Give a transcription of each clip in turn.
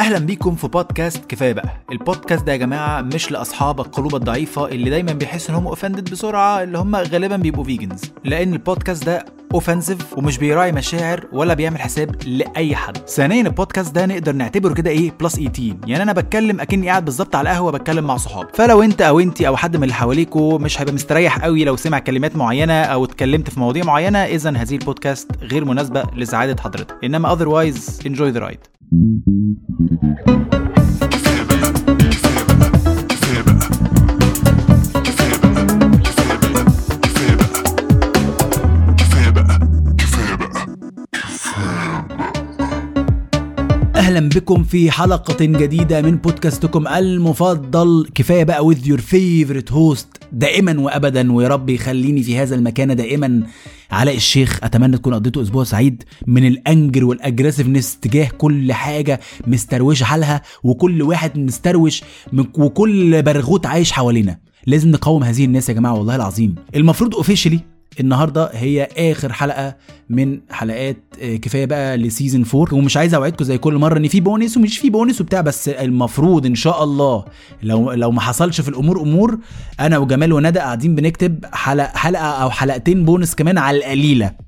أهلا بيكم في بودكاست كفاية بقى. البودكاست ده يا جماعة مش لأصحاب القلوب الضعيفة اللي دايما بيحسوا إن هم offended بسرعة اللي هم غالبا بيبقوا vegans لأن البودكاست ده offensive ومش بيراعي مشاعر ولا بيعمل حساب لأي حد. ثانيا البودكاست ده نقدر نعتبره كده إيه plus 18 يعني أنا بتكلم أكني قاعد بالظبط على القهوة بتكلم مع صحابي. فلو أنت أو انت أو حد من اللي حواليكوا مش هيبقى مستريح قوي لو سمع كلمات معينة أو اتكلمت في مواضيع معينة اذا هذه البودكاست غير مناسبة لسعادة حضرتك. إنما otherwise enjoy the ride. أهلا بكم في حلقة جديدة من بودكاستكم المفضل. كفاية بقى with your favorite host دائما وابدا. ويا رب يخليني في هذا المكان دائما. علاء الشيخ أتمنى تكون قضيتوا أسبوع سعيد من ال anger وال aggressiveness تجاه كل حاجة مستروشة حالها وكل واحد مستروش وكل برغوت عايش حوالينا. لازم نقاوم هذه الناس يا جماعة والله العظيم. المفروض officially النهارده هي آخر حلقة من حلقات آه، كفاية بقى ل season 4 ومش عايز أوعدكم زي كل مرة إن في بونس ومش في بونس وبتاع بس المفروض إن شاء الله لو لو ما حصلش في الأمور أمور أنا وجمال وندى قاعدين بنكتب حلقة حلقة أو حلقتين بونس كمان على القليلة.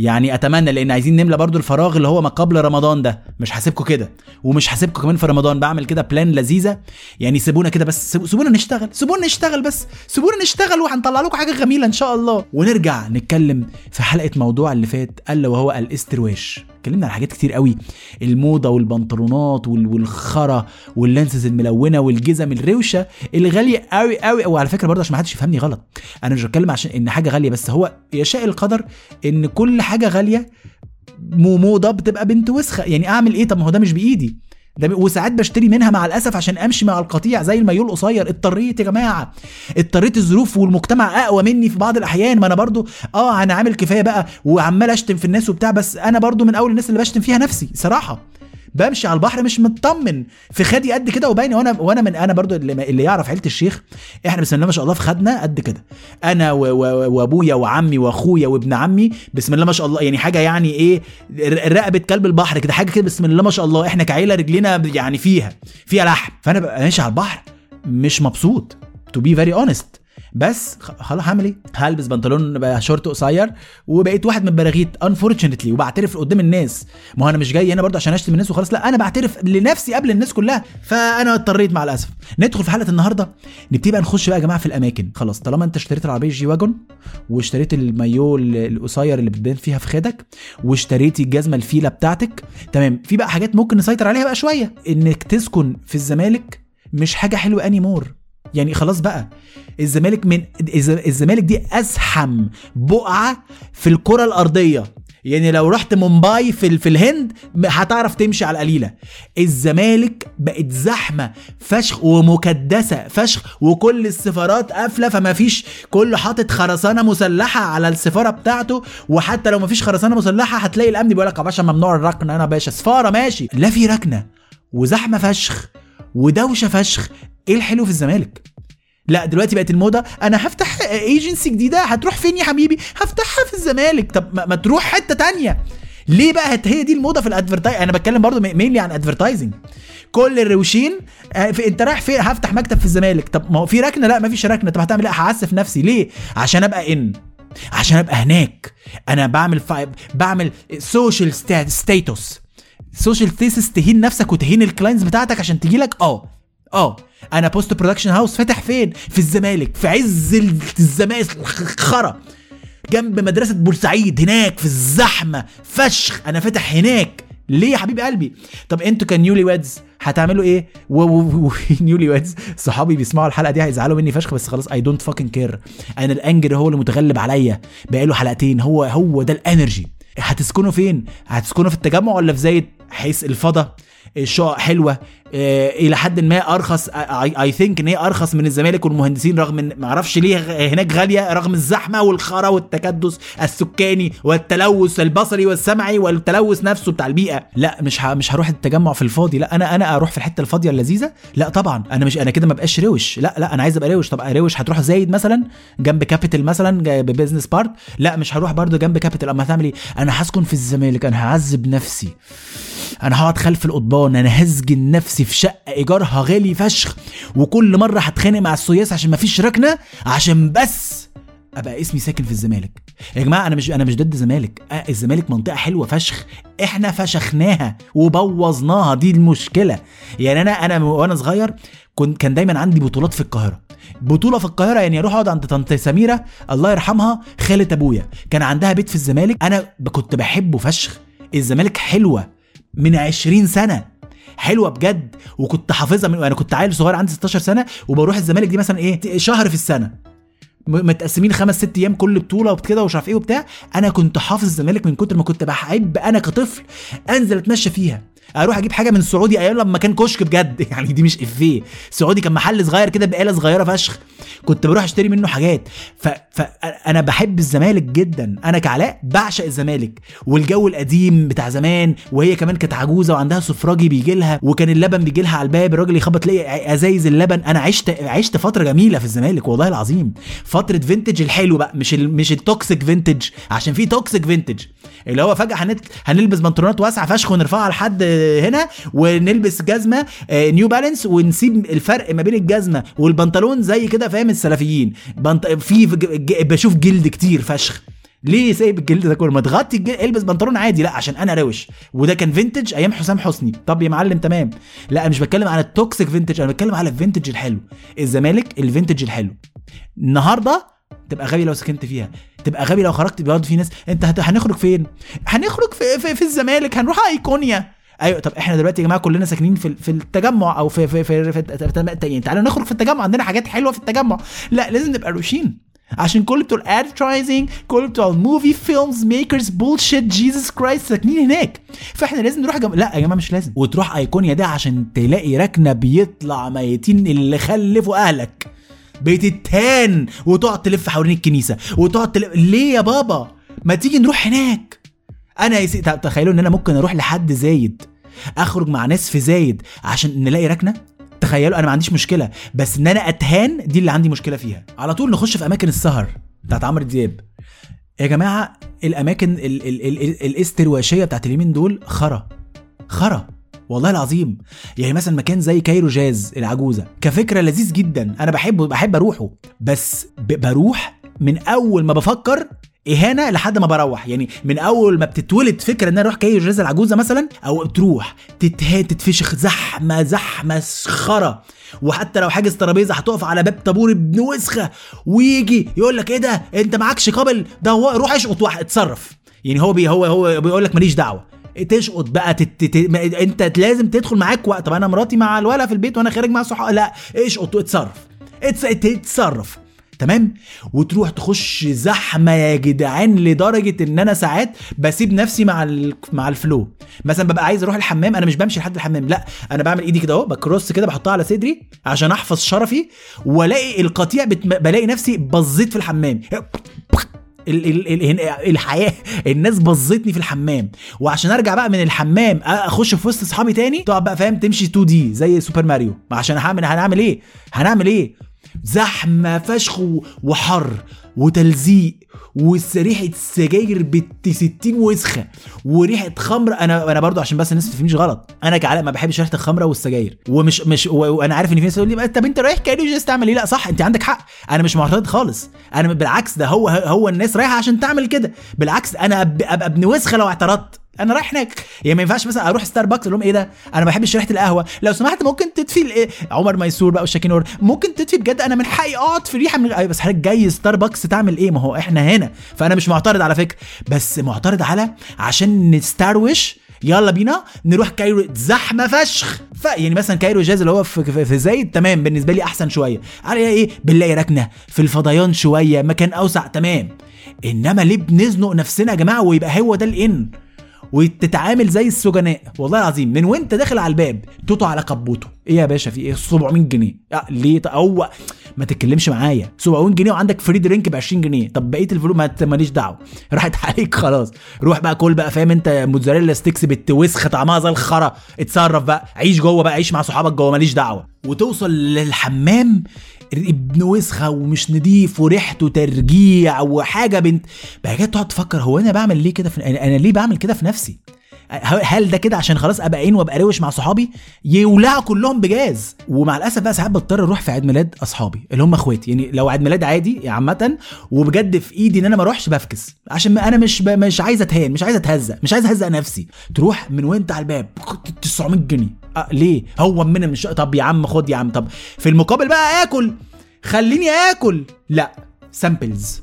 يعني أتمنى لأن عايزين نملى برضو الفراغ اللي هو ما قبل رمضان ده. مش هسيبكم كده ومش هسيبكم كمان في رمضان. بعمل كده plan لذيذة. يعني سيبونا كده بس سيبونا نشتغل سيبونا نشتغل بس سيبونا نشتغل وهنطلع لكم حاجة جميلة إن شاء الله. ونرجع نتكلم في حلقة موضوع اللي فات ألا وهو الاسترواش اتكلمنا على حاجات كتير قوي. الموضة والبنطلونات والخرا واللانسز الملونة والجزم الروشة اللي غاليه قوي قوي. وعلى فكرة برضه عشان ما حدش يفهمني غلط. أنا مش بتكلم عشان إن حاجة غالية بس هو يشاء القدر إن كل حاجة غالية موضة بتبقى بنت وسخة. يعني أعمل إيه؟ طب ما هو ده مش بإيدي. ده وساعات بشتري منها مع الأسف عشان أمشي مع القطيع زي المايول القصير. اضطريت يا جماعة اضطريت الظروف والمجتمع أقوى مني في بعض الأحيان. ما أنا برضو آه أنا عامل كفاية بقى وعمال أشتم في الناس وبتاع بس أنا برضو من أول الناس اللي بشتم فيها نفسي صراحة. بمشي على البحر مش مطمن فخدي قد كده. وباين وأنا وأنا من أنا برضو اللي, اللي يعرف عيلة الشيخ إحنا بسم الله ما شاء الله فخدنا قد كده. أنا وابويا وعمي واخويا وابن عمي بسم الله ما شاء الله يعني حاجة يعني إيه رقبة كلب البحر كده حاجة كده بسم الله ما شاء الله إحنا كعيلة رجلينا يعني فيها فيها لحم. فأنا ماشي على البحر مش مبسوط. to be very honest بس خلاص هعمل إيه؟ هلبس بنطلون بقى شورت قصير وبقيت واحد من البراغيث unfortunately وبعترف قدام الناس. ما هو أنا مش جاي هنا برضه عشان اشتم الناس وخلاص لا أنا بعترف لنفسي قبل الناس كلها فانا اضطريت مع الأسف. ندخل في حلقة النهارده. نبتدي بقى نخش بقى يا جماعة في الأماكن. خلاص طالما انت اشتريت العربية G-Wagon واشتريت المايو القصير اللي بتبان فيها فخدك واشتريتي الجزمة الفيلة بتاعتك تمام. في بقى حاجات ممكن نسيطر عليها بقى شوية. إنك تسكن في الزمالك مش حاجة حلوة anymore يعني خلاص بقى. الزمالك من الزمالك دي أزحم بقعة في الكرة الأرضية. يعني لو رحت مومباي في في الهند هتعرف تمشي على القليلة. الزمالك بقت زحمة فشخ ومكدسة فشخ وكل السفارات قافلة فما فيش كل حاطط خرسانة مسلحة على السفارة بتاعته. وحتى لو ما فيش خرسانة مسلحة هتلاقي الأمن بيقول لك يا باشا ممنوع الركن أنا باشا. سفارة ماشي. لا في ركنة. وزحمة فشخ ودوشة فشخ. إيه الحلو في الزمالك؟ لا دلوقتي بقت الموضة أنا هفتح ايجنسي جديدة هتروح فين يا حبيبي؟ هفتحها في الزمالك. طب ما تروح حتة تانية. ليه بقى هي دي الموضة في ال advertise أنا بتكلم برضو mainly عن advertising كل الروشين آه، في أنت رايح فين؟ هفتح مكتب في الزمالك. طب ما هو في ركنة؟ لا ما فيش ركنة. طب هتعمل إيه؟ هعسف نفسي. ليه؟ عشان أبقى in عشان أبقى هناك. أنا بعمل vibe بعمل social status social status تهين نفسك وتهين ال clients بتاعتك عشان تجي لك آه. آه أنا post production house فاتح فين؟ في الزمالك في عز الزمالك خرا جنب مدرسة بورسعيد هناك في الزحمة فشخ. أنا فاتح هناك. ليه يا حبيب قلبي؟ طب أنتوا ك newly weds هتعملوا إيه؟ newly weds صحابي بيسمعوا الحلقة دي هيزعلوا مني فشخ بس خلاص I don't fucking care أنا ال anger هو اللي متغلب عليا. بقاله حلقتين. هو هو ده ال energy هتسكنوا فين؟ هتسكنوا في التجمع ولا في زايد حيث الفضا؟ الشقق حلوة. آه، إلى حد ما أرخص I think إن هي أرخص من الزمالك والمهندسين رغم ان ما أعرفش ليه هناك غالية رغم الزحمة والخرا والتكدس السكاني والتلوث البصري والسمعي والتلوث نفسه بتاع البيئة. لا مش مش هروح التجمع في الفاضي. لا أنا أنا أروح في الحتة الفاضية اللذيذة؟ لا طبعا. أنا مش أنا كده ما بقاش روش. لا لا أنا عايز أبقى روش. طب روش هتروح زايد مثلا؟ جنب Capital مثلا ب Business Park؟ لا مش هروح برده جنب Capital. أما هتعمل إيه؟ أنا هسكن في الزمالك. أنا هعذب نفسي. أنا هقعد خلف القضبان أنا هسجن نفسي في شقة إيجارها غالي فشخ وكل مرة هتخانق مع السايس عشان مفيش ركنة عشان بس أبقى اسمي ساكن في الزمالك. يا جماعة أنا مش أنا مش ضد الزمالك. آه الزمالك منطقة حلوة فشخ. إحنا فشخناها وبوظناها دي المشكلة. يعني أنا أنا وأنا صغير كنت كان دايما عندي بطولات في القاهرة. بطولة في القاهرة يعني أروح أقعد عند طنط سميرة الله يرحمها خالة أبويا. كان عندها بيت في الزمالك أنا كنت بحبه فشخ. الزمالك حلوة. من 20 سنة. حلوة بجد. وكنت حافظها من أنا كنت عيل صغير عندي 16 سنة وبروح الزمالك دي مثلا إيه شهر في السنة. متقسمين خمس ست أيام كل بطولة وكده ومش عارف إيه وبتاع. أنا كنت حافظ الزمالك من كتر ما كنت بحب أنا كطفل أنزل أتمشى فيها. أروح أجيب حاجة من السعودي أيام لما كان كشك بجد. يعني دي مش افيه. السعودي كان محل صغير كده بقاله صغيرة فشخ. كنت بروح اشتري منه حاجات. ف... فانا بحب الزمالك جدا. أنا كعلاء بعشق الزمالك. والجو القديم بتاع زمان وهي كمان كانت عجوزة وعندها سفراجي بيجي لها وكان اللبن بيجي لها على الباب. الراجل يخبط لي أزايز اللبن. أنا عشت عشت فترة جميلة في الزمالك والله العظيم. فترة vintage الحلو بقى مش ال... مش ال toxic vintage عشان في toxic vintage اللي هو فجأة هنت... هنلبس بنطلونات واسعة فشخ ونرفعها لحد هنا ونلبس جزمة New Balance ونسيب الفرق ما بين الجزمة والبنطلون زي كده فاهم؟ السلفيين. بنط... في بشوف جلد كتير فشخ. ليه سايب الجلد ده كله؟ ما تغطي الجلد البس بنطلون عادي. لا عشان أنا روش. وده كان vintage أيام حسام حسني. طب يا معلم تمام. لا مش بتكلم على ال toxic vintage أنا بتكلم على ال vintage الحلو. الزمالك ال vintage الحلو. النهارده تبقى غبي لو سكنت فيها. تبقى غبي لو خرجت برضه في ناس. أنت. هنخرج فين؟ هنخرج في, في, في الزمالك. هنروح أيقونيا. أيوه طب إحنا دلوقتي يا جماعة كلنا ساكنين في في التجمع أو في في في, في, في, يعني تعالوا نخرج في التجمع عندنا حاجات حلوة في التجمع. لا لازم نبقى روشين. عشان كل بتوع ال advertising كل بتوع ال movie films makers bullshit Jesus Christ ساكنين هناك. فإحنا لازم نروح جم... لا يا جماعة مش لازم. وتروح أيقونيا ده عشان تلاقي ركنه بيطلع ميتين اللي خلفوا أهلك. بتتهان وتقعد تلف حوالين الكنيسة وتقعد تلف ليه يا بابا؟ ما تيجي نروح هناك. أنا يا سي... تخيلوا إن أنا ممكن أروح لحد زايد أخرج مع ناس في زايد عشان نلاقي ركنة؟ تخيلوا أنا ما عنديش مشكلة بس إن أنا أتهان دي اللي عندي مشكلة فيها. على طول نخش في أماكن السهر بتاعت عمرو دياب. يا جماعة الأماكن ال ال ال ال الاسترواشية بتاعت اليمين دول خرا خرا والله العظيم. يعني مثلا مكان زي Cairo Jazz العجوزة كفكرة لذيذ جدا أنا بحبه بحب أروحه بس بروح من أول ما بفكر إهانة لحد ما بروح. يعني من أول ما بتتولد فكرة ان أنا أروح Cairo Jazz العجوزة مثلا أو تروح تتهان تتفشخ زحمة زحمة سخرة. وحتى لو حاجز ترابيزة هتقف على باب طابور ابن وسخة ويجي يقول لك إيه ده؟ أنت معكش couple ده هو روح أشقط واحد اتصرف. يعني هو بي هو هو بيقول لك ماليش دعوة. تشقط بقى تت... تت... أنت لازم تدخل معاك وقت. طب أنا مراتي مع الولا في البيت وأنا خارج مع صحابي. لا اشقط واتصرف. اتصرف تمام؟ وتروح تخش زحمة يا جدعان لدرجة إن أنا ساعات بسيب نفسي مع. مع الفلو. مثلا ببقى عايز أروح الحمام أنا مش بمشي لحد الحمام لأ أنا بعمل إيدي كده أهو بكروس كده بحطها على صدري عشان أحفظ شرفي وألاقي القطيع. بلاقي نفسي بزيت في الحمام. ال ال ال الحياة الناس بظتني في الحمام. وعشان أرجع بقى من الحمام أخش في وسط أصحابي تاني تقعد بقى فاهم تمشي 2D زي Super Mario. عشان هعمل هنعمل إيه؟ هنعمل إيه؟ زحمة فشخ وحر وتلزيق وريحه السجاير بت 60 وسخة وريحة خمر أنا أنا برضو عشان بس الناس ما تفهمنيش غلط. أنا كعلاء ما بحبش ريحة الخمرة والسجاير. ومش مش وأنا عارف إن في ناس تقول لي طب أنت رايح Cairo Jazz تعمل إيه؟ لا صح أنت عندك حق. أنا مش معترض خالص. أنا بالعكس ده هو هو الناس رايحة عشان تعمل كده. بالعكس أنا أبقى ابن وسخة لو اعترضت. أنا رايح هناك. يعني ما ينفعش مثلا أروح ستاربكس أقول لهم إيه ده؟ أنا ما بحبش ريحة القهوة. لو سمحت ممكن تطفي الايه عمر ميسور بقى والشاكينور ممكن تطفي بجد. أنا من حقي اقعد في ريحة من بس حضرتك جاي ستاربكس تعمل إيه؟ ما هو إحنا هنا. فأنا مش معترض على فكرة. بس معترض على عشان نستروش. يلا بينا نروح كايرو زحمة فشخ. ف يعني مثلا كايرو جاز اللي هو في, في زايد تمام. بالنسبة لي أحسن شوية. على إيه؟ بنلاقي ركنه في الفضيان شوية. مكان أوسع تمام. إنما ليه بنزنق نفسنا يا جماعة؟ ويبقى هو ده ال in وتتعامل زي السجناء. والله العظيم من وانت داخل على الباب توتو على قبوته إيه يا باشا في إيه؟ 700 جنيه. آه ليه؟ هو ما تتكلمش معايا. 700 جنيه وعندك free drink ب 20 جنيه. طب بقية الفلوس ما ماليش دعوة. راحت عليك خلاص. روح بقى كل بقى فاهم انت mozzarella sticks بالتوسخه طعمها زي الخرا. اتصرف بقى. عيش جوه بقى عيش مع صحابك جوه ماليش دعوة. وتوصل للحمام ابن وسخة ومش نضيف وريحته ترجيع وحاجة بنت. كده تقعد تفكر هو أنا بعمل ليه كده في أنا ليه بعمل كده في نفسي؟ هل ده كده عشان خلاص أبقى عين وأبقى روش مع صحابي؟ يولعوا كلهم بجاز. ومع الأسف بقى ساعات بضطر أروح في عيد ميلاد أصحابي اللي هم إخواتي. يعني لو عيد ميلاد عادي عامة وبجد في إيدي إن أنا ما أروحش بفكس. عشان أنا مش. مش عايز أتهان مش عايز أتهزق مش عايز أهزق نفسي. تروح من وأنت على الباب 900 جنيه. أه ليه؟ هو من مش طب يا عم خد يا عم طب في المقابل بقى آكل. خليني آكل. لا samples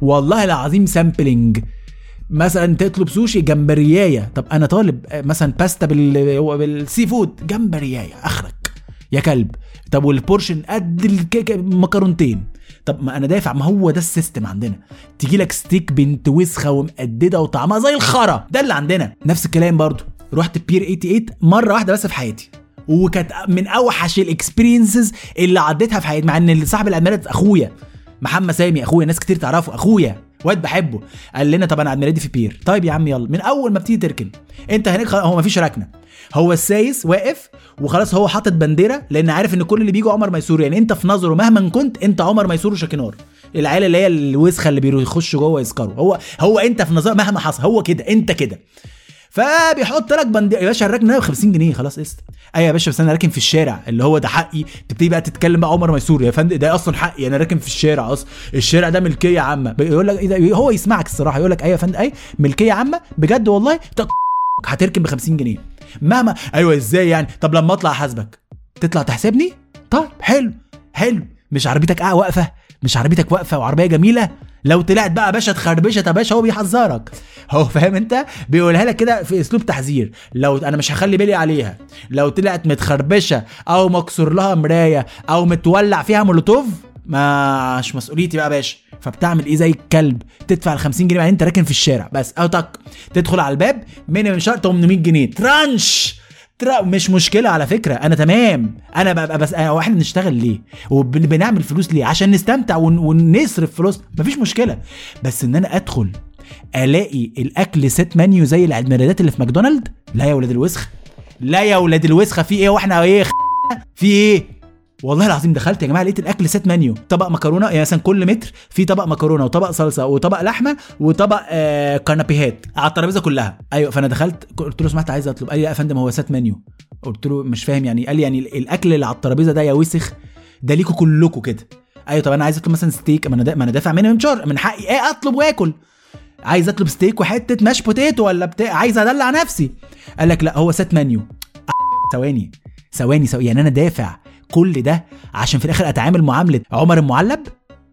والله العظيم sampling مثلا تطلب سوشي جمبرياية. طب أنا طالب مثلا باستا بال seafood جمبرياية اخرك يا كلب. طب وال portion قد المكرونتين طب ما أنا دافع. ما هو ده ال system عندنا. تيجي لك ستيك بنت وسخة ومقددة وطعمها زي الخرا. ده اللي عندنا. نفس الكلام برضو. رحت Pier 88 مرة واحدة بس في حياتي. وكانت من أوحش ال experiences اللي عديتها في حياتي مع إن صاحب العمالات أخويا محمد سامي أخويا ناس كتير تعرفه أخويا واد بحبه قال لنا طب أنا عيد ميلادي في Pier طيب يا عم يلا من أول ما بتيجي تركن أنت هناك هو مفيش ركنه هو السايس واقف وخلاص هو حاطط بنديرة لأن عارف إن كل اللي بيجوا عمر ميسور يعني أنت في نظره مهما كنت أنت عمر ميسور وشاكينار. العيلة اللي هي الوسخة اللي بيخشوا جوه يسكروا. هو هو أنت في نظره مهما حصل هو كده أنت كده. فبيحط لك بند يا باشا الركنه ب 50 جنيه خلاص قسط أيوه يا باشا بس أنا راكن في الشارع اللي هو ده حقي. تبتدي بقى تتكلم بقى عمر ميسور. يا فندم ده أصلا حقي أنا راكن في الشارع أصلا. الشارع ده ملكية عامة. بيقول لك إيه هو يسمعك الصراحة. يقول لك أيوه يا فندم أي ملكية عامة؟ بجد والله؟ هتركن ب 50 جنيه. مهما أيوه إزاي يعني؟ طب لما أطلع أحاسبك تطلع تحسبني؟ طيب حلو حلو. مش عربيتك واقفة؟ مش عربيتك واقفة وعربية جميلة؟ لو طلعت بقى باشا اتخربشت يا باشا هو بيحذرك. هو فاهم انت؟ بيقولها لك كده في اسلوب تحذير. لو أنا مش هخلي بالي عليها. لو طلعت متخربشة أو مكسور لها مراية أو متولع فيها مولوتوف مش مسؤوليتي بقى باشا. فبتعمل إيه زي الكلب؟ تدفع ال 50 جنيه بعدين انت راكن في الشارع. بس أو تك تدخل على الباب من شرط 800 جنيه. ترانش! مش مشكلة على فكرة. أنا تمام. أنا ببقى بس أنا وإحنا بنشتغل ليه؟ وبنعمل فلوس ليه؟ عشان نستمتع ونصرف فلوس. مفيش مشكلة. بس إن أنا أدخل ألاقي الأكل set menu زي الميلادات اللي في ماكدونالد؟ لا يا ولاد الوسخ. لا يا ولاد الوسخة. في إيه؟ وإحنا إيه في إيه؟ والله العظيم دخلت يا جماعة لقيت الأكل set menu طبق مكرونة يعني مثلا كل متر في طبق مكرونة وطبق صلصة وطبق لحمة وطبق آه كنابيهات على الترابيزة كلها. أيوه فأنا دخلت قلت له سمحت عايز أطلب. قال لي يا فندم هو set menu قلت له مش فاهم يعني قال لي يعني الأكل اللي على الترابيزة ده يا وسخ ده ليكوا كلكوا كده. أيوه طب أنا عايز أطلب مثلا ستيك ما أنا ما أنا دافع منه من شهر من حقي إيه أطلب وآكل؟ عايز أطلب ستيك وحتة mashed potato ولا بتاع؟ عايز أدلع نفسي. قال لك لا هو set menu ثواني ثواني ثواني. يعني أنا دافع كل ده عشان في الآخر أتعامل معاملة عمر المعلب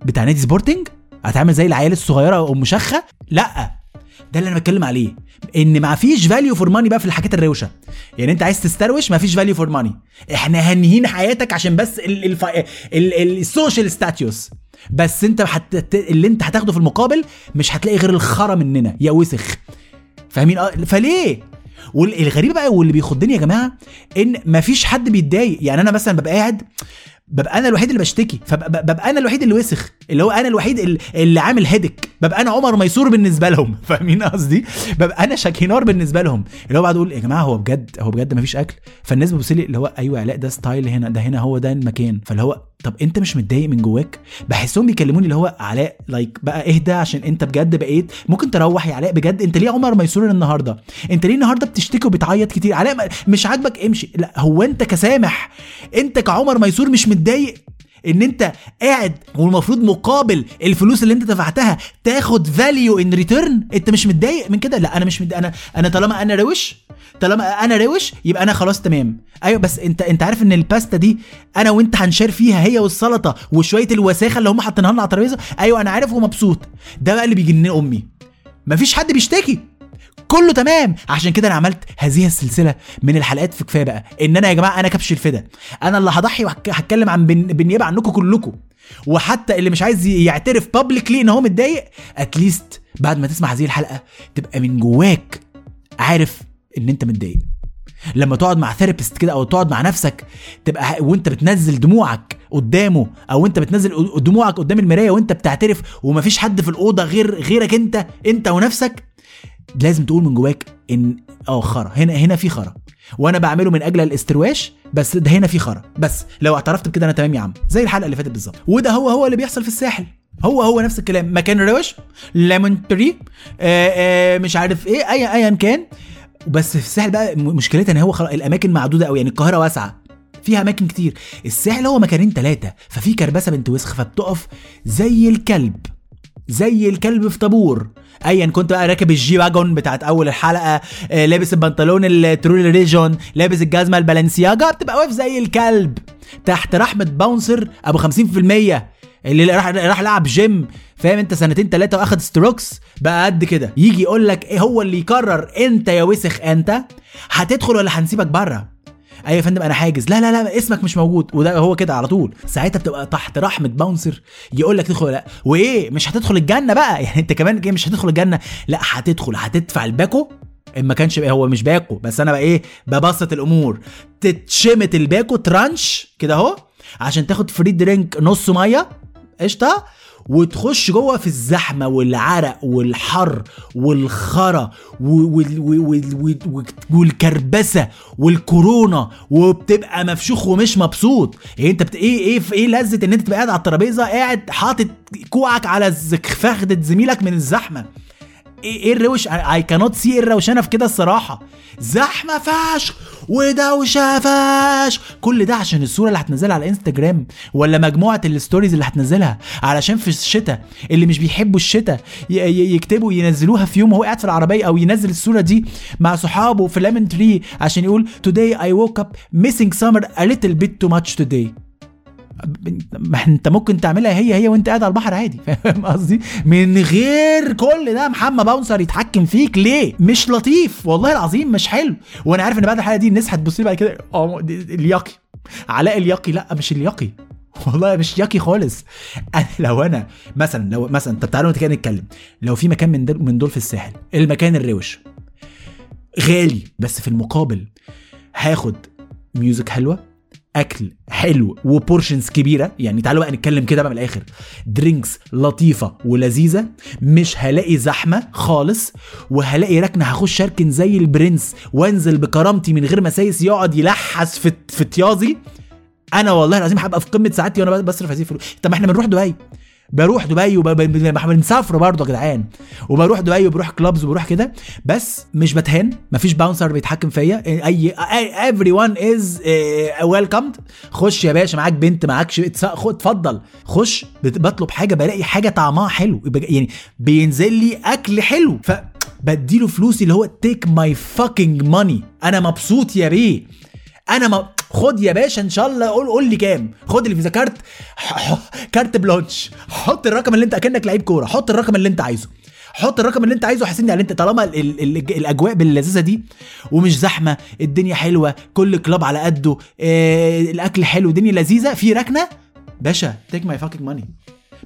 بتاع نادي سبورتنج؟ أتعامل زي العيال الصغيرة ام شخه لأ. ده اللي أنا بتكلم عليه. إن ما فيش value for money بقى في الحاجات الروشة. يعني أنت عايز تستروش ما فيش value for money إحنا هنهين حياتك عشان بس ال social status بس أنت حت... اللي أنت هتاخده في المقابل مش هتلاقي غير الخرا مننا. يا وسخ. فاهمين؟ آه فليه؟ والغريب بقى واللي بيخضني يا جماعة إن مفيش حد بيتضايق. يعني أنا مثلا ببقى قاعد ببقى أنا الوحيد اللي بشتكي فببقى أنا الوحيد اللي وسخ اللي هو أنا الوحيد اللي عامل headache ببقى أنا عمر ميسور بالنسبة لهم. فاهمين قصدي؟ ببقى أنا شاكينار بالنسبة لهم. اللي هو بعد أقول يا جماعة هو بجد هو بجد مفيش أكل؟ فالناس بتبص لي اللي هو أيوه علاء ده style هنا ده هنا هو ده المكان. فاللي هو طب انت مش متضايق من جواك؟ بحسهم بيكلموني اللي هو علاء like بقى اهدى عشان انت بجد بقيت ممكن تروح يا علاء بجد؟ انت ليه عمر ميسور النهارده انت ليه النهارده بتشتكي وبتعيط كتير؟ علاء مش عاجبك امشي. لا هو انت كسامح انت كعمر ميسور مش متضايق. ان انت قاعد والمفروض مقابل الفلوس اللي انت دفعتها تاخد value in return انت مش متضايق من كده؟ لا أنا مش متضايق. أنا أنا طالما أنا روش طالما أنا روش يبقى أنا خلاص تمام. أيوه بس انت انت عارف ان الباستا دي أنا وانت هن share فيها هي والسلطة وشوية الوساخة اللي هم حاطينها لنا على الترابيزة؟ أيوه أنا عارف ومبسوط. ده بقى اللي بيجنن أمي. مفيش حد بيشتكي. كله تمام. عشان كده أنا عملت هذه السلسلة من الحلقات في كفاية بقى. إن أنا يا جماعة أنا كبش الفدا. أنا اللي هضحي وهتكلم عن بالنيابه عنكم كلكم. وحتى اللي مش عايز يعترف publicly إن هو متضايق at least بعد ما تسمع هذه الحلقة تبقى من جواك عارف إن أنت متضايق. لما تقعد مع therapist كده أو تقعد مع نفسك تبقى وأنت بتنزل دموعك قدامه أو أنت بتنزل دموعك قدام المراية وأنت بتعترف ومفيش حد في الأوضة غير غيرك أنت أنت ونفسك لازم تقول من جواك ان آه خرا. هنا هنا في خرا. وأنا بعمله من أجل الاسترواش بس ده هنا في خرا. بس لو اعترفت بكده أنا تمام يا عم. زي الحلقة اللي فاتت بالظبط. وده هو هو اللي بيحصل في الساحل. هو هو نفس الكلام. مكان روش Lemon Tree آه آه مش عارف إيه ايا أيا كان. بس في الساحل بقى مشكلتها إن هو خلاص الأماكن معدودة قوي يعني القاهرة واسعة. فيها أماكن كتير. الساحل هو مكانين ثلاثة ففي كربسة بنت وسخ فبتقف زي الكلب. زي الكلب في طابور. ايا كنت بقى راكب ال G Wagon بتاعت أول الحلقة آه، لابس البنطلون ال True Religion لابس الجزمة ال Balenciaga بتبقى واقف زي الكلب. تحت رحمة bouncer أبو 50% اللي راح راح لعب جيم. فاهم أنت؟ سنتين ثلاثة وأخد steroids. بقى قد كده. يجي يقول لك إيه هو اللي يقرر أنت يا وسخ أنت؟ هتدخل ولا هنسيبك بره؟ أيوه يا فندم أنا حاجز. لا لا لا اسمك مش موجود. وده هو كده على طول. ساعتها بتبقى تحت رحمة bouncer يقول لك تدخل لأ. وإيه؟ مش هتدخل الجنة بقى. يعني أنت كمان إيه مش هتدخل الجنة. لأ هتدخل هتدفع الباكو. إن ما كانش هو مش باكو. بس أنا بقى إيه ببسط الأمور. تتشمت الباكو ترانش كده أهو عشان تاخد free drink نص مية. قشطة. وتخش جوه في الزحمة والعرق والحر والخرا و- وال- وال- وال- وال- والكربسة والكورونا وبتبقى مفشوخ ومش مبسوط. يعني أنت بت... إيه إيه إيه لذة إن أنت تبقى قاعد على الترابيزة قاعد حاطط كوعك على فخدة زميلك من الزحمة. إيه إيه الروش؟ اي كانوت سي الروشنه في كده الصراحة. زحمة فشخ. ودوشة فشخ. كل ده عشان الصورة اللي هتنزلها على الانستجرام ولا مجموعة ال stories اللي هتنزلها؟ علشان في الشتاء. اللي مش بيحبوا الشتاء يكتبوا ينزلوها في يوم وهو قاعد في العربية أو ينزل الصورة دي مع صحابه في Lemon Tree عشان يقول today I woke up missing summer a little bit too much today. ما انت ممكن تعملها هي هي وانت قاعد على البحر عادي. فاهم قصدي؟ من غير كل ده محمد باونسر يتحكم فيك ليه؟ مش لطيف. والله العظيم مش حلو. وأنا عارف ان بعد الحلقة دي الناس هتبص لي بعد كده دي- اليقي. علاء اليقي؟ لا مش اليقي. والله مش يقي خالص. أنا لو أنا مثلا لو مثلا طب تعالوا كده نتكلم. لو في مكان من دول من دول في الساحل المكان الروش. غالي بس في المقابل هاخد ميوزك حلوة. أكل حلو وبورشنز كبيرة. يعني تعالوا بقى نتكلم كده بقى من الآخر. drinks لطيفة ولذيذة. مش هلاقي زحمة خالص. وهلاقي ركنة هخش أركن زي البرنس. وأنزل بكرامتي من غير ما سايس يقعد يلحس في في طيازي. أنا والله العظيم هبقى في قمة سعادتي وأنا بصرف هذه الفلوس. طب إحنا بنروح دبي. بروح دبي وبنسافر برضه يا جدعان. وبروح دبي وبروح clubs وبروح كده. بس مش بتهان. مفيش bouncer بيتحكم فيا. اي every one is welcomed خش يا باشا معاك بنت معاك ش... اتس- خد اتفضل. خش بطلب حاجة بلاقي حاجة طعمها حلو. يعني بينزل لي أكل حلو. ف بديله فلوسي اللي هو take my fucking money أنا مبسوط يا بيه أنا ما خد يا باشا ان شاء الله قول قول لي كام. خد اللي فيزا كارت carte blanche. حط الرقم اللي انت اكنك لعيب كورة. حط الرقم اللي انت عايزه. حط الرقم اللي انت عايزه حاسسني على انت طالما ال ال ال الاجواء باللذيذه دي ومش زحمة الدنيا حلوة كل كلاب على قده آه الأكل حلو الدنيا لذيذة في ركنة باشا take my fucking money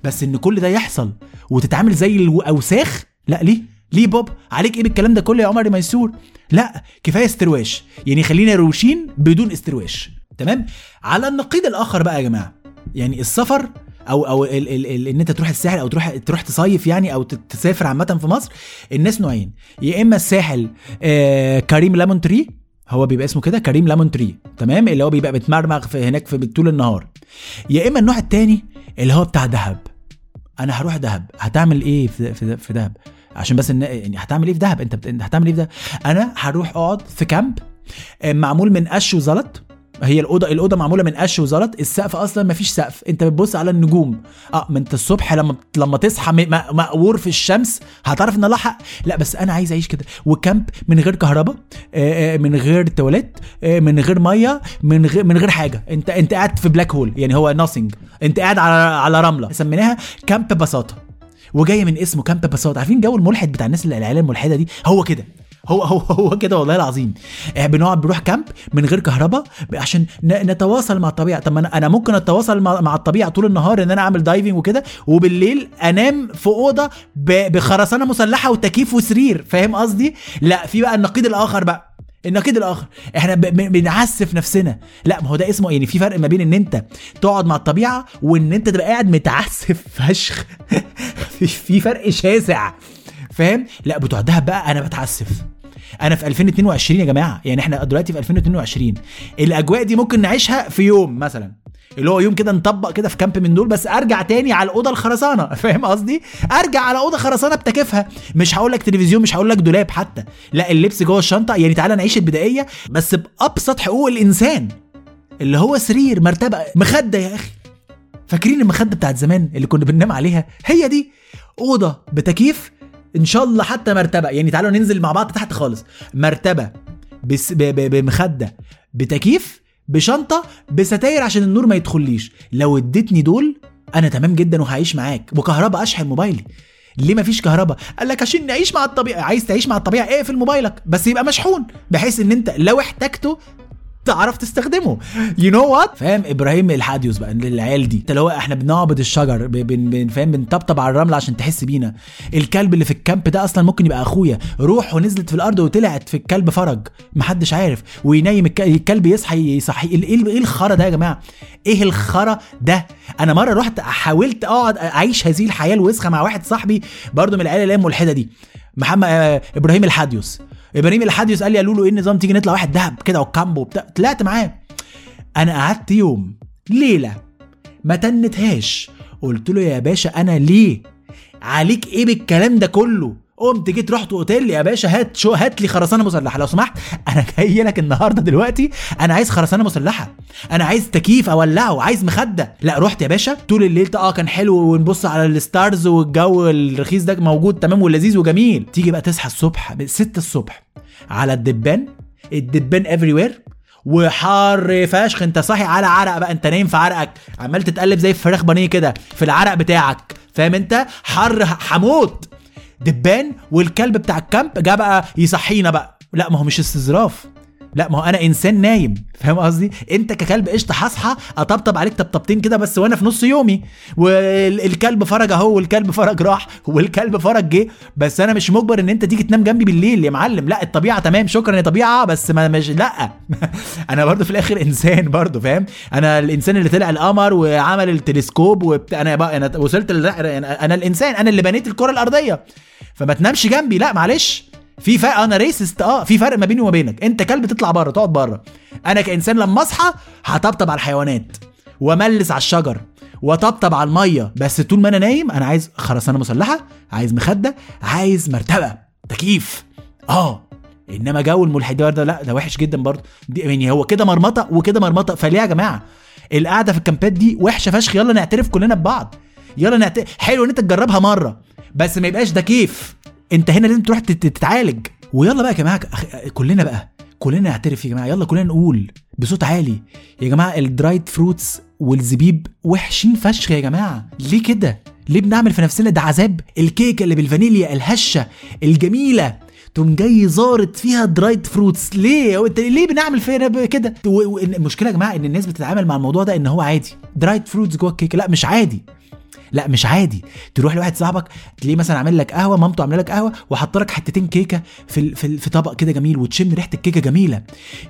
بس إن كل ده يحصل وتتعامل زي الأوساخ لا ليه؟ ليه بوب عليك إيه بالكلام ده كله يا عمر ميسور لا كفاية استرواش يعني خلينا روشين بدون استرواش تمام؟ على النقيض الآخر بقى يا جماعة. يعني السفر أو أو ال ال ال إن أنت تروح الساحل أو تروح تروح تصيف يعني أو تسافر عامة في مصر الناس نوعين. يا إما الساحل آه كريم ليمون تري هو بيبقى اسمه كده كريم ليمون تري تمام؟ اللي هو بيبقى متمرمغ في هناك في طول النهار. يا إما النوع التاني اللي هو بتاع دهب. أنا هروح دهب. هتعمل إيه في, في دهب؟ عشان بس يعني هتعمل إيه في دهب؟ أنت هتعمل إيه في دهب؟ أنا هروح أقعد في كامب آه، معمول من قش وزلط. هي الاوضه الأوضة معمولة من قش وزلط. السقف أصلا ما فيش سقف. أنت بتبص على النجوم. آه ما أنت الصبح لما لما تصحى مقور في الشمس هتعرف إن الله حق. لا بس أنا عايز أعيش كده. و camp من غير كهرباء آه، آه، من غير تواليت من غير مية من غير من غير حاجة. انت أنت قاعد في black hole يعني هو nothing أنت قاعد على على رملة. سميناها camp بساطه وجاية من اسمه camp بساطه عارفين جو الملحد بتاع الناس اللي العيال الملحده دي؟ هو كده. هو هو هو كده والله العظيم. آه، بنقعد بنروح camp من غير كهرباء عشان نتواصل مع الطبيعة. طب أنا أنا ممكن أتواصل مع, الطبيعة طول النهار إن أنا أعمل دايفنج وكده وبالليل أنام في أوضة بخرسانة مسلحة وتكييف وسرير. فاهم قصدي؟ لا في بقى النقيض الآخر بقى. النقيض الآخر. إحنا بنعسف نفسنا. لا ما هو ده اسمه يعني في فرق ما بين إن أنت تقعد مع الطبيعة وإن أنت تبقى قاعد متعسف فشخ. في- في فرق شاسع. فاهم؟ لا بتوع دهب بقى أنا بتعسف. أنا في 2022 يا جماعة. يعني إحنا دلوقتي في 2022 الأجواء دي ممكن نعيشها في يوم مثلا. اللي هو يوم كده نطبق كده في كامب من دول بس أرجع تاني على الأوضة الخرسانة. فاهم قصدي؟ أرجع على أوضة خرسانة بتكيفها. مش هقول لك تلفزيون مش هقول لك دولاب حتى. لا اللبس جوه الشنطة. يعني تعالى نعيش البدائية بس بأبسط حقوق الإنسان. اللي هو سرير مرتبة مخدة يا أخي. فاكرين المخدة بتاعت زمان اللي كنا بننام عليها؟ هي دي. أوضة بتكييف إن شاء الله حتى مرتبة. يعني تعالوا ننزل مع بعض تحت خالص. مرتبة بس بمخدة بتكييف بشنطة بستاير عشان النور ما يدخليش. لو اديتني دول أنا تمام جدا وهعيش معاك. وكهرباء أشحن موبايلي. ليه مفيش كهرباء؟ قال لك عشان نعيش مع الطبيعة. عايز تعيش مع الطبيعة؟ اقفل موبايلك. بس يبقى مشحون. بحيث إن أنت لو احتاجته تعرف تستخدمه. you know what فاهم؟ إبراهيم الحاديوس بقى للعيال دي. اللي هو إحنا بنعبد الشجر بن بن فاهم؟ بنطبطب على الرمل عشان تحس بينا. الكلب اللي في الكامب ده أصلا ممكن يبقى أخويا. روح ونزلت في الأرض وطلعت في الكلب فرج. محدش عارف. وينيم الك- الكلب يصحى يصحي إيه ال- إيه الخرا ده يا جماعة؟ إيه الخرا ده؟ أنا مرة رحت حاولت أقعد أعيش هذه الحياة الوسخة مع واحد صاحبي برضه من العيله اللي هي الملحده دي. محمد آه، إبراهيم الحاديوس. إبراهيم الحاديوس قال لي قالوا له إيه النظام؟ تيجي نطلع واحد دهب كده وكامبو وبتاع. طلعت معاه. أنا قعدت يوم ليلة ما تنتهاش. قلت له يا باشا أنا ليه؟ عليك إيه بالكلام ده كله؟ قمت جيت رحت أوتيل يا باشا هات شو هات لي خرسانة مسلحة. لو سمحت أنا جاي لك النهارده دلوقتي. أنا عايز خرسانة مسلحة. أنا عايز تكييف أولعه عايز مخدة. لا رحت يا باشا. طول الليل آه كان حلو. ونبص على ال stars والجو الرخيص ده موجود تمام ولذيذ وجميل. تيجي بقى تصحى الصبح 6 الصبح على الدبان. الدبان everywhere وحر فشخ. أنت صاحي على عرق بقى. أنت نايم في عرقك. عمال تتقلب زي الفراخ بانيه كده في العرق بتاعك. فاهم أنت؟ حر هموت دبان والكلب بتاع الكامب جه بقى يصحينا بقى. لا ما هو مش استظراف. لا ما هو أنا إنسان نايم فاهم قصدي؟ أنت ككلب قشطة هصحى أطبطب عليك طبطبتين كده بس وأنا في نص يومي. والكلب فرج أهو والكلب فرج راح والكلب فرج جه بس أنا مش مجبر إن أنت تيجي تنام جنبي بالليل يا معلم. لا الطبيعة تمام شكرا يا طبيعة بس ما مش لا. أنا برضو في الآخر إنسان برضو فاهم؟ أنا الإنسان اللي طلع القمر وعمل التلسكوب وبتاع أنا بقى أنا وصلت ال- أنا الإنسان أنا اللي بنيت الكرة الأرضية. فما تنامش جنبي لا معلش. في فرق أنا ريسست آه في فرق ما بيني وما بينك. أنت كلب تطلع بره تقعد بره. أنا كإنسان لما أصحى هطبطب على الحيوانات وأملس على الشجر وطبطب على المية. بس طول ما أنا نايم أنا عايز خرسانه مسلحة عايز مخدة عايز مرتبة تكييف. آه إنما جو الملحدين ده لا ده وحش جدا برضه. يعني هو كده مرمطة وكده مرمطة. فليه يا جماعة؟ القعدة في الكامبات دي وحشة فشخ. يلا نعترف كلنا ببعض. يلا نعترف حلو إن أنت تجربها مرة بس ما يبقاش ده كيف انت هنا لازم تروح تت- تتعالج. ويلا بقى يا جماعة كلنا بقى كلنا نعترف يا جماعة. يلا كلنا نقول بصوت عالي. يا جماعة ال dried fruits والزبيب وحشين فشخ يا جماعة. ليه كده؟ ليه بنعمل في نفسنا ده عذاب؟ الكيكة اللي بالفانيليا الهشة الجميلة تقوم جاي زارت فيها dried fruits ليه؟ انت ليه بنعمل فينا كده؟ المشكلة يا جماعة إن الناس بتتعامل مع الموضوع ده إن هو عادي. dried fruits جوه الكيكة لا مش عادي. لا مش عادي. تروح لواحد صاحبك تلاقيه مثلا عامل لك قهوة مامته عاملة لك قهوة وحاطه لك حتتين كيكة في في, في طبق كده جميل وتشم ريحة الكيكة جميلة.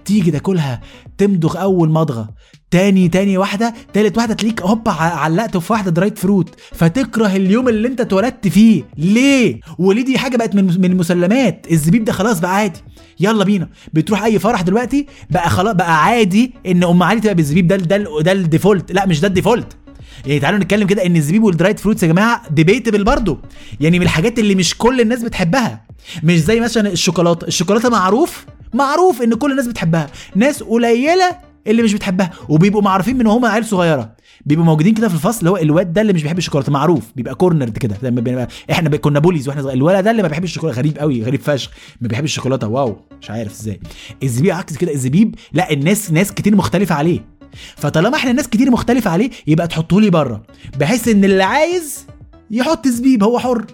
تيجي تاكلها تمضغ أول مضغة تاني تاني واحدة تالت واحدة تلاقيك هوبا علقت في واحدة dried fruit فتكره اليوم اللي انت اتولدت فيه. ليه؟ وليه دي حاجة بقت من المسلمات. الزبيب ده خلاص بقى عادي. يلا بينا. بتروح أي فرح دلوقتي بقى خلاص بقى عادي إن أم علي تبقى بالزبيب. ده ده ده ال default لا مش ده ال default يعني تعالوا نتكلم كده إن الزبيب وال dried fruits يا جماعة debatable برضه يعني من الحاجات اللي مش كل الناس بتحبها. مش زي مثلا الشوكولاته الشوكولاتة معروف معروف إن كل الناس بتحبها. ناس قليلة اللي مش بتحبها وبيبقوا معروفين من وهم عيال صغيرة. بيبقوا موجودين كده في الفصل اللي هو الواد ده اللي مش بيحب الشوكولاتة معروف. بيبقى cornered كده. لما إحنا كنا bullies وإحنا صغيرين. الولد ده اللي ما بيحبش الشوكولاتة غريب قوي غريب فشخ. ما بيحبش الشوكولاتة wow. مش عارف إزاي. الزبيب عكس كده. الزبيب لا الناس ناس كتير مختلفة عليه. فطالما إحنا ناس كتير مختلفة عليه يبقى تحطه لي بره. بحيث إن اللي عايز يحط زبيب هو حر.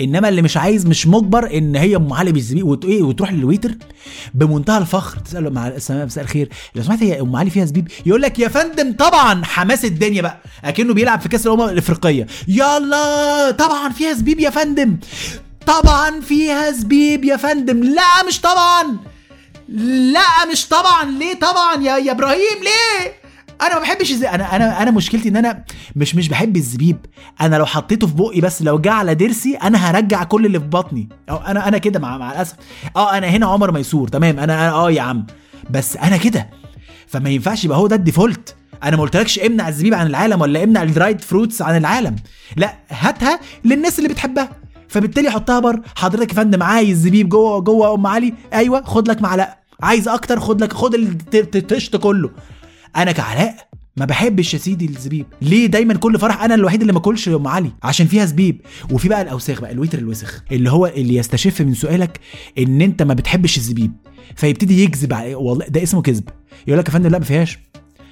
إنما اللي مش عايز مش مجبر إن هي أم علي بالزبيب إيه وتروح للويتر بمنتهى الفخر. تساله مع مساء الخير. لو سمحت هي أم علي فيها زبيب؟ يقول لك يا فندم طبعا حماس الدنيا بقى. أكنه بيلعب في كأس الأمم الإفريقية. يلا طبعا فيها زبيب يا فندم. طبعا فيها زبيب يا فندم. لا مش طبعا. لا مش طبعا. ليه طبعا يا يا إبراهيم؟ ليه؟ أنا ما بحبش الزبيب أنا أنا أنا مشكلتي إن أنا مش مش بحب الزبيب. أنا لو حطيته في بقي بس لو جه على ضرسي أنا هرجع كل اللي في بطني. أو أنا أنا كده مع مع الأسف. آه أنا هنا عمر ميسور. تمام. أنا آه يا عم. بس أنا كده. فما ينفعش يبقى هو ده ال default. أنا ما قلتلكش امنع الزبيب عن العالم ولا امنع ال dried fruits عن العالم. لا هاتها للناس اللي بتحبها. فبالتالي حطها بره. حضرتك يا فندم عايز زبيب جوه جوه أم علي؟ أيوه خد لك معلقة. عايز أكتر؟ خد لك خد التشت كله. أنا كعلاء ما بحبش يا سيدي الزبيب. ليه دايما كل فرح أنا الوحيد اللي ما أكلش أم علي؟ عشان فيها زبيب. وفي بقى الأوساخ بقى الويتر الوسخ اللي هو اللي يستشف من سؤالك إن أنت ما بتحبش الزبيب. فيبتدي يكذب والله ده اسمه كذب. يقول لك يا فندم لا ما فيهاش.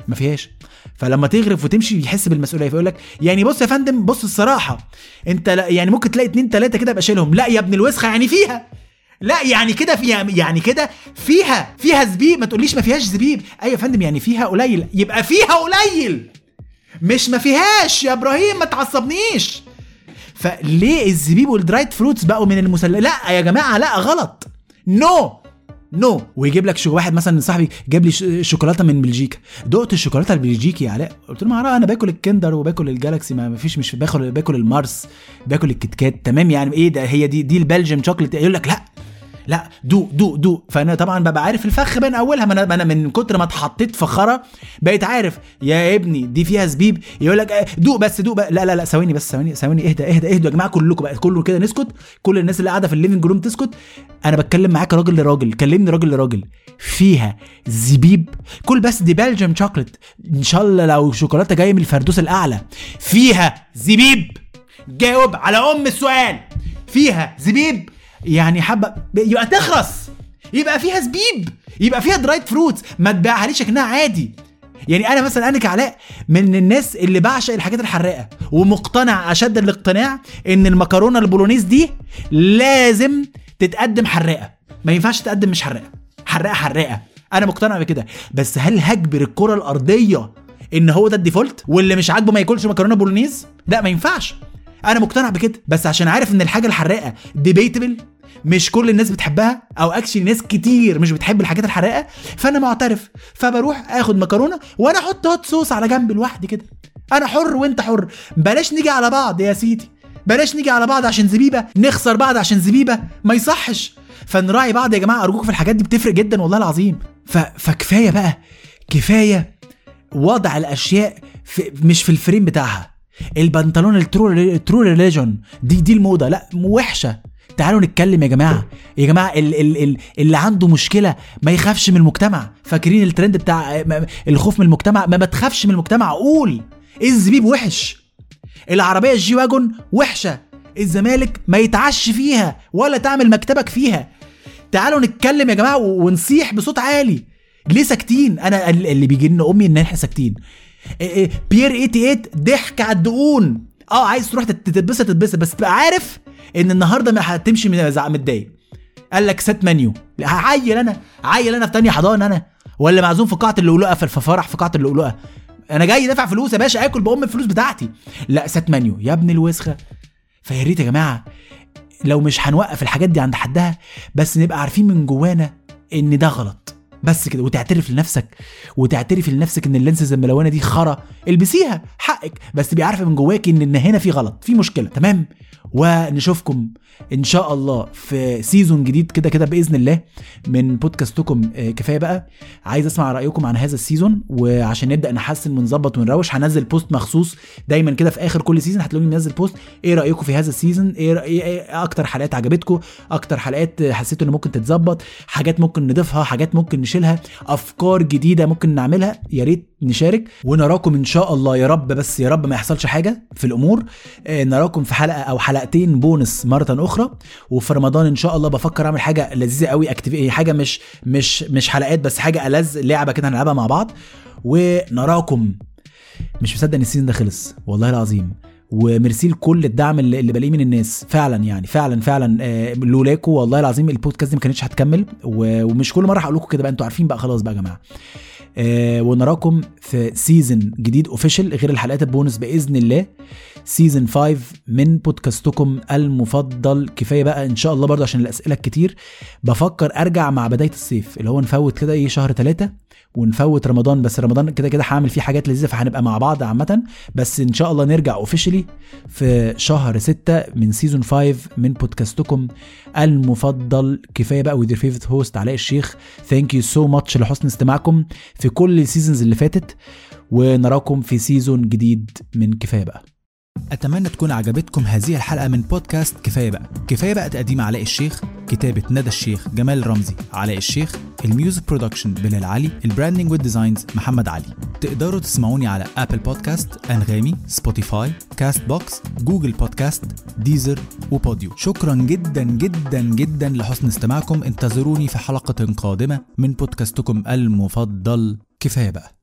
ما فيهاش. فلما تغرف وتمشي يحس بالمسؤولية فيقول لك يعني بص يا فندم بص الصراحة انت يعني ممكن تلاقي اتنين تلاتة كده ابقى شيلهم لا يا ابن الوسخة يعني فيها. لا يعني كده فيها يعني كده فيها فيها زبيب. ما تقوليش ما فيهاش زبيب. أيوه يا فندم يعني فيها قليل. يبقى فيها قليل. مش ما فيهاش يا إبراهيم ما تعصبنيش. فليه الزبيب وال dried fruits بقوا من المسلمات لا يا جماعة لا غلط. no no. no no. ويجيب لك واحد مثلا صاحبي جاب لي شوكولاتة من بلجيكا دقت الشوكولاتة البلجيكي يا علاء قلت له أنا باكل الكندر وباكل الجالكسي ما فيش مش باكل باكل المارس باكل الكيت تمام يعني إيه ده هي دي دي ال Belgium chocolate يقول لك لا لا دوق دوق دوق فأنا طبعا ببقى عارف الفخ بين أولها ما أنا من كتر ما اتحطيت فخه بقيت عارف يا ابني دي فيها زبيب يقول لك آه، دوق بس دوق بقى لا لا لا ثواني بس ثواني ثواني اهدى اهدى اهدى يا جماعة كلكم بقى كله كده نسكت كل الناس اللي قاعدة في ال living room تسكت. أنا بتكلم معاك راجل لراجل كلمني راجل لراجل. فيها زبيب كل بس دي Belgium chocolate إن شاء الله لو شوكولاتة جاية من الفردوس الأعلى. فيها زبيب. جاوب على أم السؤال. فيها زبيب. يعني حبه يبقى تخرس. يبقى فيها زبيب. يبقى فيها dried fruits ما تبيعهاليش كانها عادي. يعني أنا مثلا أنا كعلاء من الناس اللي بعشق الحاجات الحراقة ومقتنع أشد الاقتناع إن المكرونة البولونيز دي لازم تتقدم حراقة. ما ينفعش تقدم مش حراقة. حراقة حراقة. أنا مقتنع بكده. بس هل هجبر الكرة الأرضية إن هو ده ال default؟ واللي مش عاجبه ما ياكلش مكرونة بولونيز؟ لا ما ينفعش. أنا مقتنع بكده بس عشان عارف ان الحاجة الحراقة debatable مش كل الناس بتحبها أو actually ناس كتير مش بتحب الحاجات الحراقة فانا معترف فبروح اخد مكرونة وأنا أحط hot sauce على جنب لوحدي كده. أنا حر وانت حر. بلاش نيجي على بعض يا سيدي. بلاش نيجي على بعض عشان زبيبة. نخسر بعض عشان زبيبة. ما يصحش. فنراعي بعض يا جماعة أرجوكم في الحاجات دي بتفرق جدا والله العظيم. ف... فكفاية بقى. كفاية وضع الأشياء في مش في ال frame بتاعها. البنطلون ال true ال True Religion دي دي الموضة. لا وحشة. تعالوا نتكلم يا جماعة. يا جماعة ال ال ال اللي عنده مشكلة ما يخافش من المجتمع. فاكرين الترند بتاع الخوف من المجتمع؟ ما ما تخافش من المجتمع. قول. الزبيب وحش. العربية ال G-Wagon وحشة. الزمالك ما يتعش فيها ولا تعمل مكتبك فيها. تعالوا نتكلم يا جماعة ونصيح بصوت عالي. ليه ساكتين؟ أنا اللي بيجي لنا أمي إن إحنا ساكتين. بير 88 ضحك على الدقون. آه عايز تروح تتبسط تتبسط. بس تبقى عارف إن النهارده ما هتمشي متضايق. قال لك سيت منيو عيل أنا عيل أنا في تانية حضانه أنا. ولا معزوم في قاعة اللؤلؤه في فرح في قاعة اللؤلؤه أنا جاي دافع فلوس يا باشا آكل بام الفلوس بتاعتي. لا set menu يا ابن الوسخة. فيا ريت يا جماعة لو مش هنوقف الحاجات دي عند حدها بس نبقى عارفين من جوانا إن ده غلط. بس كده وتعترف لنفسك وتعترف لنفسك إن ال lenses الملونة دي خرا. البسيها حقك بس تبقي عارفه من جواك إن هنا في غلط في مشكلة تمام؟ ونشوفكم إن شاء الله في season جديد كده كده بإذن الله من بودكاستكم. آه، كفاية بقى. عايز أسمع رأيكم عن هذا ال season وعشان نبدأ نحسن ونظبط ونروش. هنزل post مخصوص دايما كده في آخر كل season هتلاقوني منزل post إيه رأيكم في هذا ال season إيه, إيه, إيه أكتر حلقات عجبتكم؟ أكتر حلقات حسيتوا إن ممكن تتظبط؟ حاجات ممكن نضيفها حاجات ممكن نشيلها؟ أفكار جديدة ممكن نعملها؟ يا ريت نشارك ونراكم إن شاء الله. يا رب بس يا رب ما يحصلش حاجة في الأمور. آه، نراكم في حلقة أو حلقتين بونس مرة أخرى. وفي رمضان إن شاء الله بفكر أعمل حاجة لذيذة قوي active حاجة مش مش مش حلقات بس حاجة ألذ لعبة كده هنلعبها مع بعض. ونراكم. مش مصدق إن ال season ده خلص والله العظيم. وميرسي لكل الدعم اللي, اللي بلاقيه من الناس. فعلا يعني فعلا فعلا آه لولاكو والله العظيم البودكاست دي ما كانتش هتكمل. ومش كل مرة هقول لكم كده بقى أنتوا عارفين بقى خلاص بقى يا جماعة. آه ونراكم في season جديد official غير الحلقات البونس بإذن الله. season 5 من بودكاستكم المفضل. كفاية بقى إن شاء الله برضه عشان الأسئلة الكتير بفكر أرجع مع بداية الصيف اللي هو نفوت كده إيه شهر ثلاثة ونفوت رمضان. بس رمضان كده كده هعمل فيه حاجات لذيذة فهنبقى مع بعض عامة. بس إن شاء الله نرجع officially في شهر 6 من season 5 من بودكاستكم المفضل. كفاية بقى with your host علاء الشيخ. thank you so much لحسن استماعكم في كل ال seasons اللي فاتت. ونراكم في season جديد من كفاية بقى. أتمنى تكون عجبتكم هذه الحلقة من بودكاست كفاية بقى. كفاية بقى تقديم علاء الشيخ كتابة ندى الشيخ جمال رمزي علاء الشيخ ال music production بلال علي ال branding وال designs محمد علي. تقدروا تسمعوني على Apple Podcasts أنغامي Spotify Castbox Google Podcasts Deezer و Podeo. شكرا جدا جدا جدا لحسن استماعكم. انتظروني في حلقة قادمة من بودكاستكم المفضل. كفاية بقى.